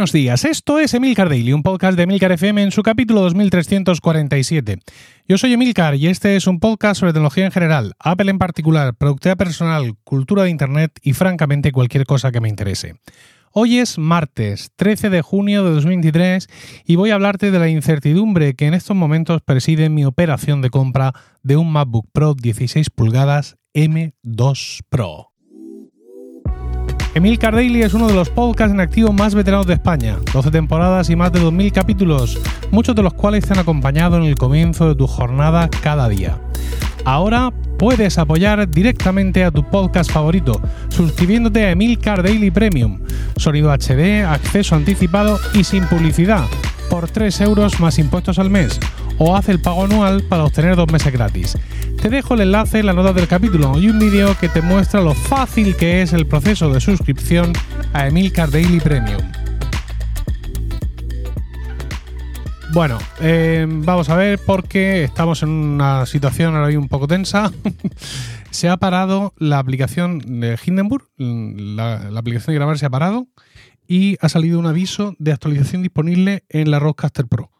Buenos días, esto es Emilcar Daily, un podcast de Emilcar FM en su capítulo 2347. Yo soy Emilcar y este es un podcast sobre tecnología en general, Apple en particular, productividad personal, cultura de Internet y francamente cualquier cosa que me interese. Hoy es martes 13 de junio de 2023 y voy a hablarte de la incertidumbre que en estos momentos preside mi operación de compra de un MacBook Pro 16 pulgadas M2 Pro. Emil Daily es uno de los podcasts en activo más veteranos de España, 12 temporadas y más de 2.000 capítulos, muchos de los cuales te han acompañado en el comienzo de tu jornada cada día. Ahora puedes apoyar directamente a tu podcast favorito, suscribiéndote a Emilcar Daily Premium, sonido HD, acceso anticipado y sin publicidad, por 3 euros más impuestos al mes, o haz el pago anual para obtener dos meses gratis. Te dejo el enlace en la nota del capítulo y un vídeo que te muestra lo fácil que es el proceso de suscripción a Emilcar Daily Premium. Bueno, eh, vamos a ver porque estamos en una situación ahora un poco tensa. se ha parado la aplicación de Hindenburg, la, aplicación de grabar se ha parado y ha salido un aviso de actualización disponible en la Rodecaster Pro.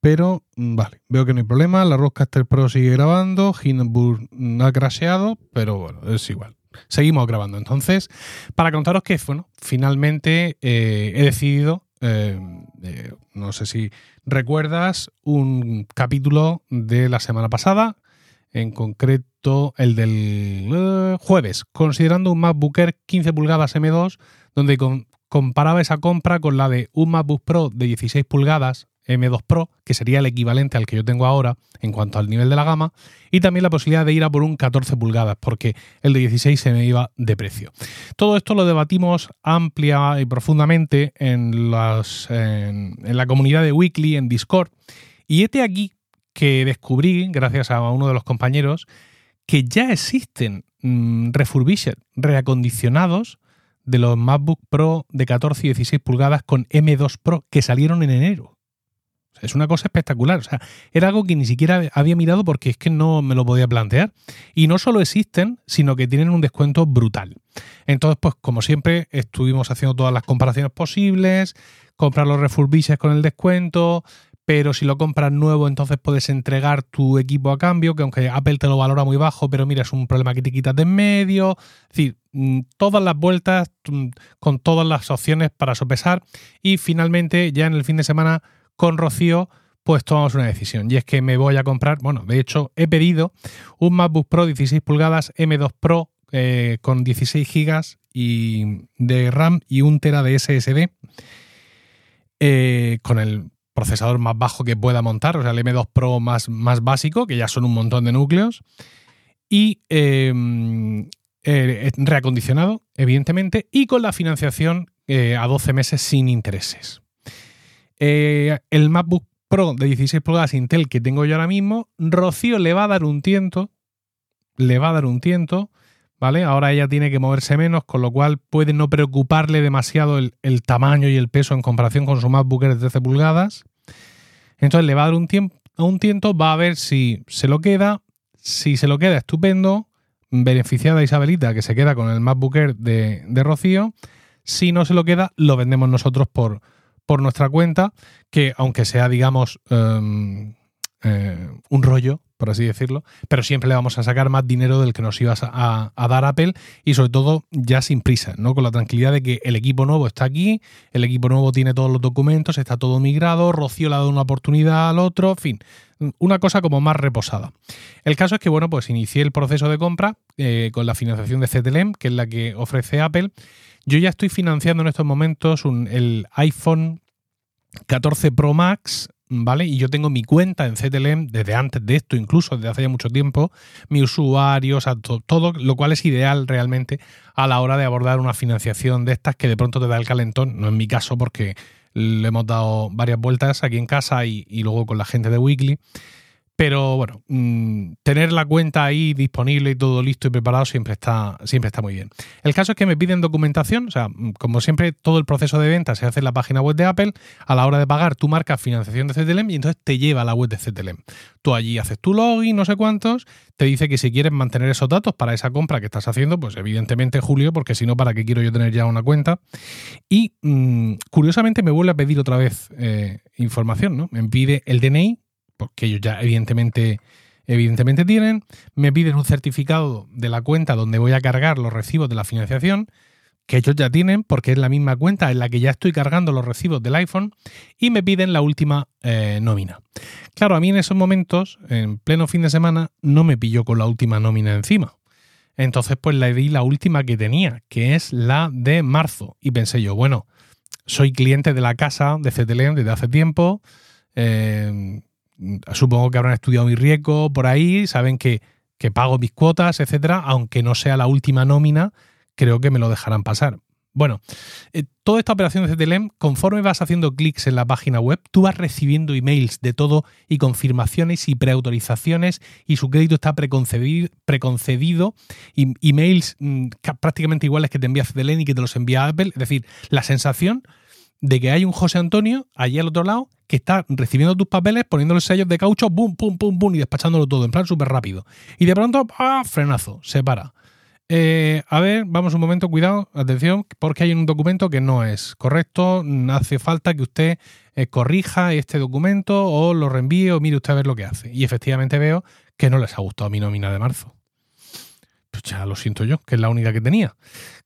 Pero, mm, vale, veo que no hay problema. La Rodecaster Pro sigue grabando. Hindenburg ha crasheado, pero bueno, es igual. Seguimos grabando. Entonces, para contaros que, bueno, finalmente eh, he decidido, eh, eh, no sé si recuerdas, un capítulo de la semana pasada, en concreto el del jueves, considerando un MacBook Air 15 pulgadas M2, donde comparaba esa compra con la de un MacBook Pro de 16 pulgadas M2 Pro, que sería el equivalente al que yo tengo ahora en cuanto al nivel de la gama, y también la posibilidad de ir a por un 14 pulgadas, porque el de 16 se me iba de precio. Todo esto lo debatimos amplia y profundamente en, las, en, la comunidad de Weekly, en Discord, y este aquí que descubrí, gracias a uno de los compañeros, que ya existen mmm, refurbished, reacondicionados, de los MacBook Pro de 14 y 16 pulgadas con M2 Pro que salieron en enero. Es una cosa espectacular. O sea, era algo que ni siquiera había mirado porque es que no me lo podía plantear. Y no solo existen, sino que tienen un descuento brutal. Entonces, pues como siempre, estuvimos haciendo todas las comparaciones posibles, comprar los refurbishes con el descuento, pero si lo compras nuevo, entonces puedes entregar tu equipo a cambio, que aunque Apple te lo valora muy bajo, pero mira, es un problema que te quitas de en medio. Es decir, mm, todas las vueltas mm, con todas las opciones para sopesar. Y finalmente, ya en el fin de semana con Rocío, pues tomamos una decisión. Y es que me voy a comprar, bueno, de hecho he pedido un MacBook Pro 16 pulgadas M2 Pro eh, con 16 GB de RAM y un tera de SSD eh, con el procesador más bajo que pueda montar, o sea, el M2 Pro más, más básico, que ya son un montón de núcleos, y em, eh, reacondicionado, evidentemente, y con la financiación a 12 meses sin intereses. Eh, el MacBook Pro de 16 pulgadas Intel que tengo yo ahora mismo, Rocío le va a dar un tiento, le va a dar un tiento, ¿vale? Ahora ella tiene que moverse menos, con lo cual puede no preocuparle demasiado el, tamaño y el peso en comparación con su MacBook de 13 pulgadas. Entonces le va a dar un, tiempo, un tiento, va a ver si se lo queda. Si se lo queda, estupendo. Beneficiada Isabelita, que se queda con el MacBook de, de Rocío. Si no se lo queda, lo vendemos nosotros por, por nuestra cuenta, que aunque sea, digamos, em, eh, un rollo, por así decirlo, pero siempre le vamos a sacar más dinero del que nos ibas a, dar Apple y sobre todo ya sin prisa, ¿no? Con la tranquilidad de que el equipo nuevo está aquí, el equipo nuevo tiene todos los documentos, está todo migrado, Rocío le ha dado una oportunidad al otro, en fin, una cosa como más reposada. El caso es que, bueno, pues inicié el proceso de compra eh, con la financiación de CTLM, que es la que ofrece Apple, yo ya estoy financiando en estos momentos el iPhone 14 Pro Max, ¿vale? Y yo tengo mi cuenta en CTLM desde antes de esto, incluso desde hace ya mucho tiempo, mi usuario, o todo, lo cual es ideal realmente a la hora de abordar una financiación de estas que de pronto te da el calentón, no en mi caso porque le hemos dado varias vueltas aquí en casa y, y luego con la gente de Weekly Pero bueno, mm, tener la cuenta ahí disponible y todo listo y preparado siempre está, siempre está muy bien. El caso es que me piden documentación, o sea, mm, como siempre, todo el proceso de venta se hace en la página web de Apple. A la hora de pagar, tú marcas financiación de CTLM y entonces te lleva a la web de CTLM. Tú allí haces tu login, no sé cuántos, te dice que si quieres mantener esos datos para esa compra que estás haciendo, pues evidentemente Julio, porque si no, ¿para qué quiero yo tener ya una cuenta? Y mm, curiosamente me vuelve a pedir otra vez eh, información, ¿no? Me pide el DNI porque ellos ya evidentemente, evidentemente tienen, me piden un certificado de la cuenta donde voy a cargar los recibos de la financiación, que ellos ya tienen, porque es la misma cuenta en la que ya estoy cargando los recibos del iPhone, y me piden la última eh, nómina. Claro, a mí en esos momentos, en pleno fin de semana, no me pilló con la última nómina encima. Entonces, pues le di la última que tenía, que es la de marzo. Y pensé yo, bueno, soy cliente de la casa de CTLM desde hace tiempo. Eh, supongo que habrán estudiado mi riesgo por ahí, saben que, pago mis cuotas, etcétera, aunque no sea la última nómina, creo que me lo dejarán pasar. Bueno, eh, toda esta operación de CTLM, conforme vas haciendo clics en la página web, tú vas recibiendo emails de todo y confirmaciones y preautorizaciones y su crédito está preconcebido, preconcedido y emails mm, prácticamente iguales que te envía CTLM y que te los envía Apple. Es decir, la sensación de que hay un José Antonio allí al otro lado que está recibiendo tus papeles, poniéndole sellos de caucho, boom, pum, pum, pum, y despachándolo todo, en plan súper rápido. Y de pronto, ¡ah! frenazo, se para. Eh, a ver, vamos un momento, cuidado, atención, porque hay un documento que no es correcto. Hace falta que usted eh, corrija este documento o lo reenvíe o mire usted a ver lo que hace. Y efectivamente veo que no les ha gustado mi nómina de marzo. Pues ya lo siento yo, que es la única que tenía.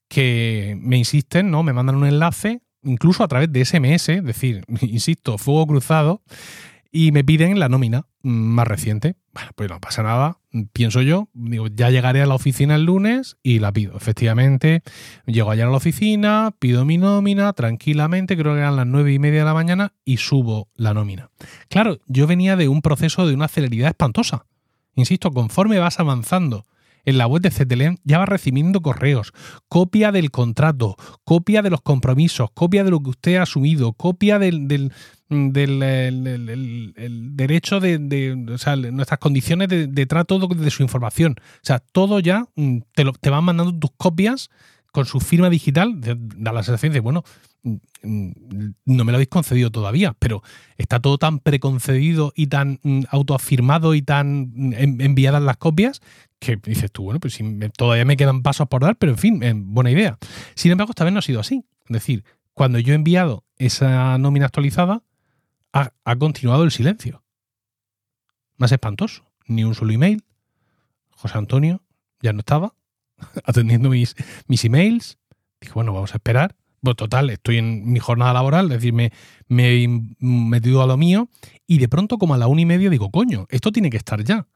Que me insisten, ¿no? Me mandan un enlace incluso a través de SMS, es decir, insisto, fuego cruzado, y me piden la nómina más reciente. Bueno, pues no pasa nada, pienso yo, digo, ya llegaré a la oficina el lunes y la pido. Efectivamente, llego allá a la oficina, pido mi nómina tranquilamente, creo que eran las nueve y media de la mañana, y subo la nómina. Claro, yo venía de un proceso de una celeridad espantosa. Insisto, conforme vas avanzando en la web de CTLM ya va recibiendo correos, copia del contrato, copia de los compromisos, copia de lo que usted ha asumido, copia del, del, derecho de, nuestras condiciones de, trato de su información. O sea, todo ya mm, te, lo, te van mandando tus copias con su firma digital, da la sensación de, bueno, mm, mm, no me lo habéis concedido todavía, pero está todo tan preconcedido y tan autoafirmado y tan enviadas las copias que dices tú, bueno, pues todavía me quedan pasos por dar, pero en fin, eh, buena idea. Sin embargo, esta vez no ha sido así. Es decir, cuando yo he enviado esa nómina actualizada, ha, continuado el silencio. Más espantoso. Ni un solo email. José Antonio ya no estaba atendiendo mis, mis emails. Dije, bueno, vamos a esperar. Bueno, total, estoy en mi jornada laboral, es decir, me, me he metido a lo mío y de pronto como a la una y media digo, coño, esto tiene que estar ya.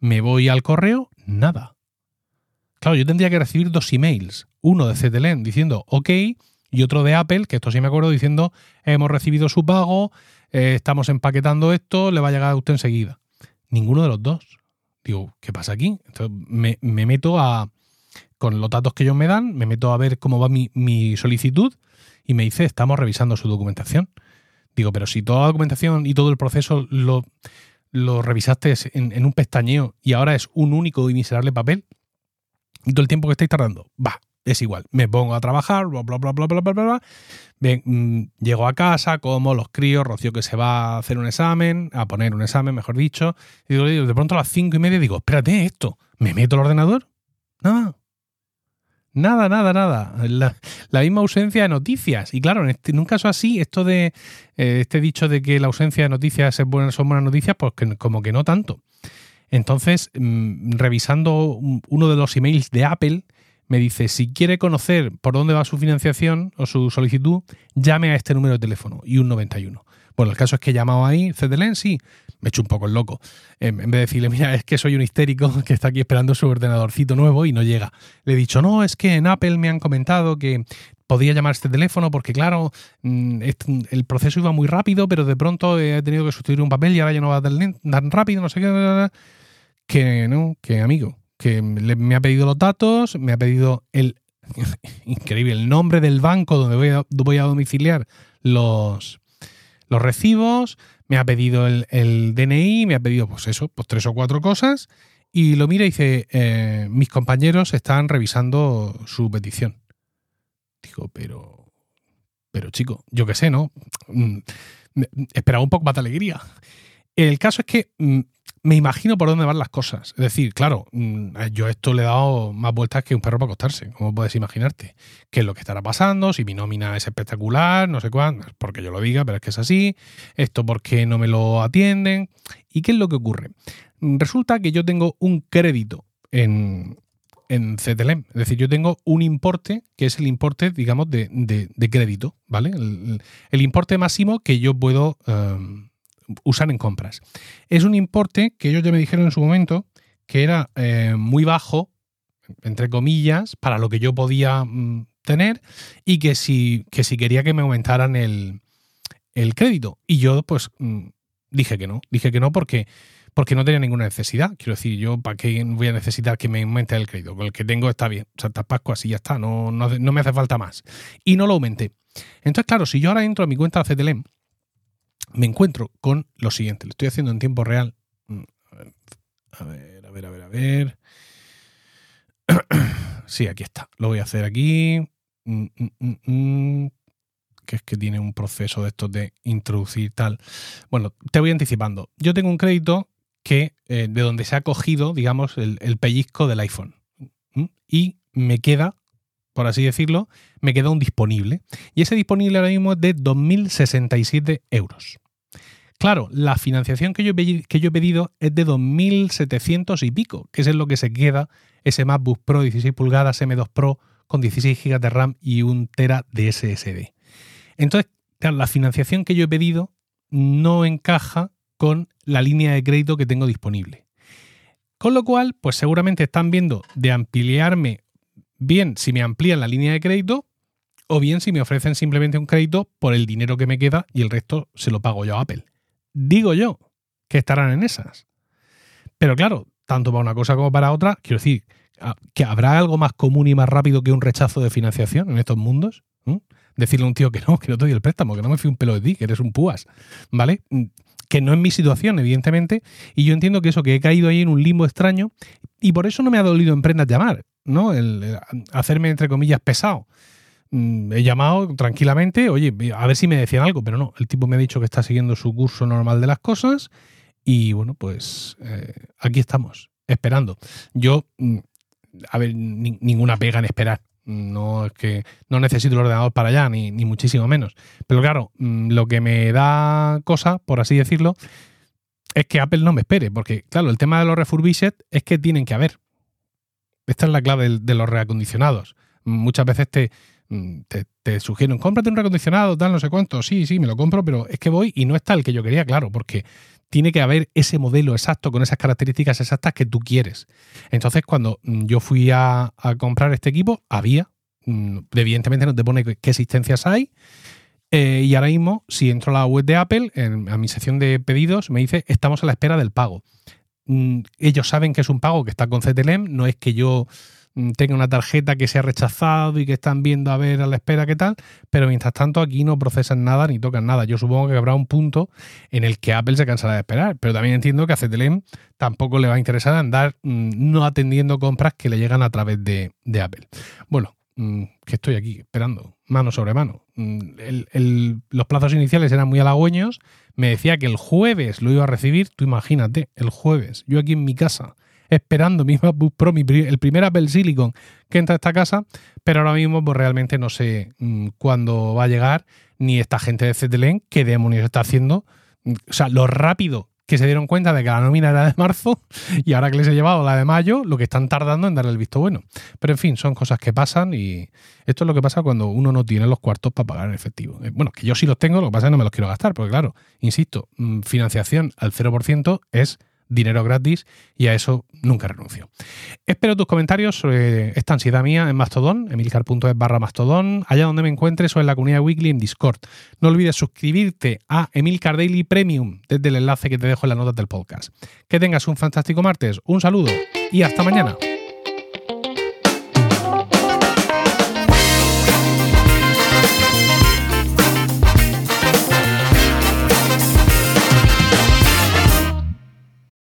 Me voy al correo, nada. Claro, yo tendría que recibir dos emails. Uno de CTLN diciendo OK y otro de Apple, que esto sí me acuerdo, diciendo hemos recibido su pago, eh, estamos empaquetando esto, le va a llegar a usted enseguida. Ninguno de los dos. Digo, ¿qué pasa aquí? Entonces me, meto a, con los datos que ellos me dan, me meto a ver cómo va mi, mi solicitud y me dice, estamos revisando su documentación. Digo, pero si toda la documentación y todo el proceso lo, lo revisaste en, un pestañeo y ahora es un único y miserable papel, todo el tiempo que estáis tardando, va, es igual. Me pongo a trabajar, bla, bla, bla, bla, bla, bla, bla. Mm, llego a casa, como los críos, Rocío que se va a hacer un examen, a poner un examen, mejor dicho. Y de pronto a las cinco y media digo, espérate, esto, ¿me meto el ordenador? No, Nada, nada, nada. La, misma ausencia de noticias. Y claro, en, este, un caso así, esto de eh, este dicho de que la ausencia de noticias es buena, son buenas noticias, pues como que no tanto. Entonces, mm, revisando uno de los emails de Apple, me dice, si quiere conocer por dónde va su financiación o su solicitud, llame a este número de teléfono y un 91. Bueno, el caso es que he llamado ahí, CDLEN, sí, me he hecho un poco el loco. En, vez de decirle, mira, es que soy un histérico que está aquí esperando su ordenadorcito nuevo y no llega. Le he dicho, no, es que en Apple me han comentado que podía llamar este teléfono porque, claro, mm, el proceso iba muy rápido, pero de pronto he tenido que sustituir un papel y ahora ya no va tan rápido, no sé qué. Que no, que amigo, que me ha pedido los datos, me ha pedido el increíble el nombre del banco donde voy a, voy a domiciliar los, los recibos, me ha pedido el, DNI, me ha pedido, pues eso, pues tres o cuatro cosas, y lo mira y dice, eh, mis compañeros están revisando su petición. Digo, pero, pero chico, yo qué sé, ¿no? Mm, esperaba un poco más de alegría. El caso es que mm, me imagino por dónde van las cosas. Es decir, claro, mm, yo esto le he dado más vueltas que un perro para acostarse, como puedes imaginarte. ¿Qué es lo que estará pasando? Si mi nómina es espectacular, no sé cuándo, porque yo lo diga, pero es que es así. Esto porque no me lo atienden. ¿Y qué es lo que ocurre? Resulta que yo tengo un crédito en, en CTLM. Es decir, yo tengo un importe que es el importe, digamos, de, crédito, ¿vale? El, importe máximo que yo puedo em, usar en compras. Es un importe que ellos ya me dijeron en su momento que era eh, muy bajo, entre comillas, para lo que yo podía mm, tener y que si, que si quería que me aumentaran el, el crédito. Y yo, pues, mm, dije que no. Dije que no porque porque no tenía ninguna necesidad. Quiero decir, yo para qué voy a necesitar que me aumente el crédito. Con el que tengo está bien. Santa Pascua, así ya está. No, no, me hace falta más. Y no lo aumenté. Entonces, claro, si yo ahora entro a mi cuenta de CTLM, me encuentro con lo siguiente. Lo estoy haciendo en tiempo real. Mm, a ver, a ver, a ver, a ver. Sí, aquí está. Lo voy a hacer aquí. Mm, mm, que es que tiene un proceso de estos de introducir tal. Bueno, te voy anticipando. Yo tengo un crédito que eh, de donde se ha cogido, digamos, el, pellizco del iPhone. Y me queda, por así decirlo, me queda un disponible. Y ese disponible ahora mismo es de 2.067 euros. Claro, la financiación que yo, que yo he pedido es de 2.700 y pico, que es lo que se queda ese MacBook Pro 16 pulgadas M2 Pro con 16 GB de RAM y un Tera de SSD. Entonces, la financiación que yo he pedido no encaja con la línea de crédito que tengo disponible. Con lo cual, pues seguramente están viendo de ampliarme bien si me amplían la línea de crédito o bien si me ofrecen simplemente un crédito por el dinero que me queda y el resto se lo pago yo a Apple. Digo yo que estarán en esas. Pero claro, tanto para una cosa como para otra, quiero decir, que habrá algo más común y más rápido que un rechazo de financiación en estos mundos. Decirle a un tío que no, que no te doy el préstamo, que no me fui un pelo de ti, que eres un púas, ¿vale? que no es mi situación, evidentemente, y yo entiendo que eso, que he caído ahí en un limbo extraño, y por eso no me ha dolido en prendas llamar, ¿no? El, hacerme, entre comillas, pesado. Mm, he llamado tranquilamente, oye, a ver si me decían algo, pero no, el tipo me ha dicho que está siguiendo su curso normal de las cosas, y bueno, pues eh, aquí estamos, esperando. Yo, mm, a ver, ninguna pega en esperar. No es que no necesito el ordenador para allá, ni, muchísimo menos. Pero claro, mm, lo que me da cosa, por así decirlo, es que Apple no me espere. Porque, claro, el tema de los refurbished es que tienen que haber. Esta es la clave de, los reacondicionados. Muchas veces te, mm, te, te, sugieren, cómprate un reacondicionado, tal, no sé cuánto. Sí, sí, me lo compro, pero es que voy y no está el que yo quería, claro, porque tiene que haber ese modelo exacto con esas características exactas que tú quieres. Entonces, cuando mm, yo fui a, comprar este equipo, había, mm, evidentemente no te pone qué existencias hay. Eh, y ahora mismo, si entro a la web de Apple, en, a mi sección de pedidos, me dice, estamos a la espera del pago. Ellos saben que es un pago que está con CTLM, no es que yo Mm, tenga una tarjeta que se ha rechazado y que están viendo a ver a la espera qué tal, pero mientras tanto aquí no procesan nada ni tocan nada. Yo supongo que habrá un punto en el que Apple se cansará de esperar, pero también entiendo que a CTLM tampoco le va a interesar andar mm, no atendiendo compras que le llegan a través de, Apple. Bueno, mm, que estoy aquí esperando, mano sobre mano. los plazos iniciales eran muy halagüeños. Me decía que el jueves lo iba a recibir. Tú imagínate, el jueves, yo aquí en mi casa, esperando mi MacBook Pro, el primer Apple Silicon que entra a esta casa, pero ahora mismo pues realmente no sé mm, cuándo va a llegar, ni esta gente de CTLN qué demonios está haciendo. O sea, lo rápido que se dieron cuenta de que la nómina era de marzo y ahora que les he llevado la de mayo, lo que están tardando en darle el visto bueno. Pero en fin, son cosas que pasan y esto es lo que pasa cuando uno no tiene los cuartos para pagar en efectivo. Eh, bueno, que yo sí los tengo, lo que pasa es que no me los quiero gastar, porque claro, insisto, mm, financiación al 0% es dinero gratis y a eso nunca renuncio. Espero tus comentarios sobre esta ansiedad mía en Mastodon, emilcar.es barra Mastodon, allá donde me encuentres o en la comunidad weekly en Discord. No olvides suscribirte a Emilcar Daily Premium desde el enlace que te dejo en las notas del podcast. Que tengas un fantástico martes, un saludo y hasta mañana.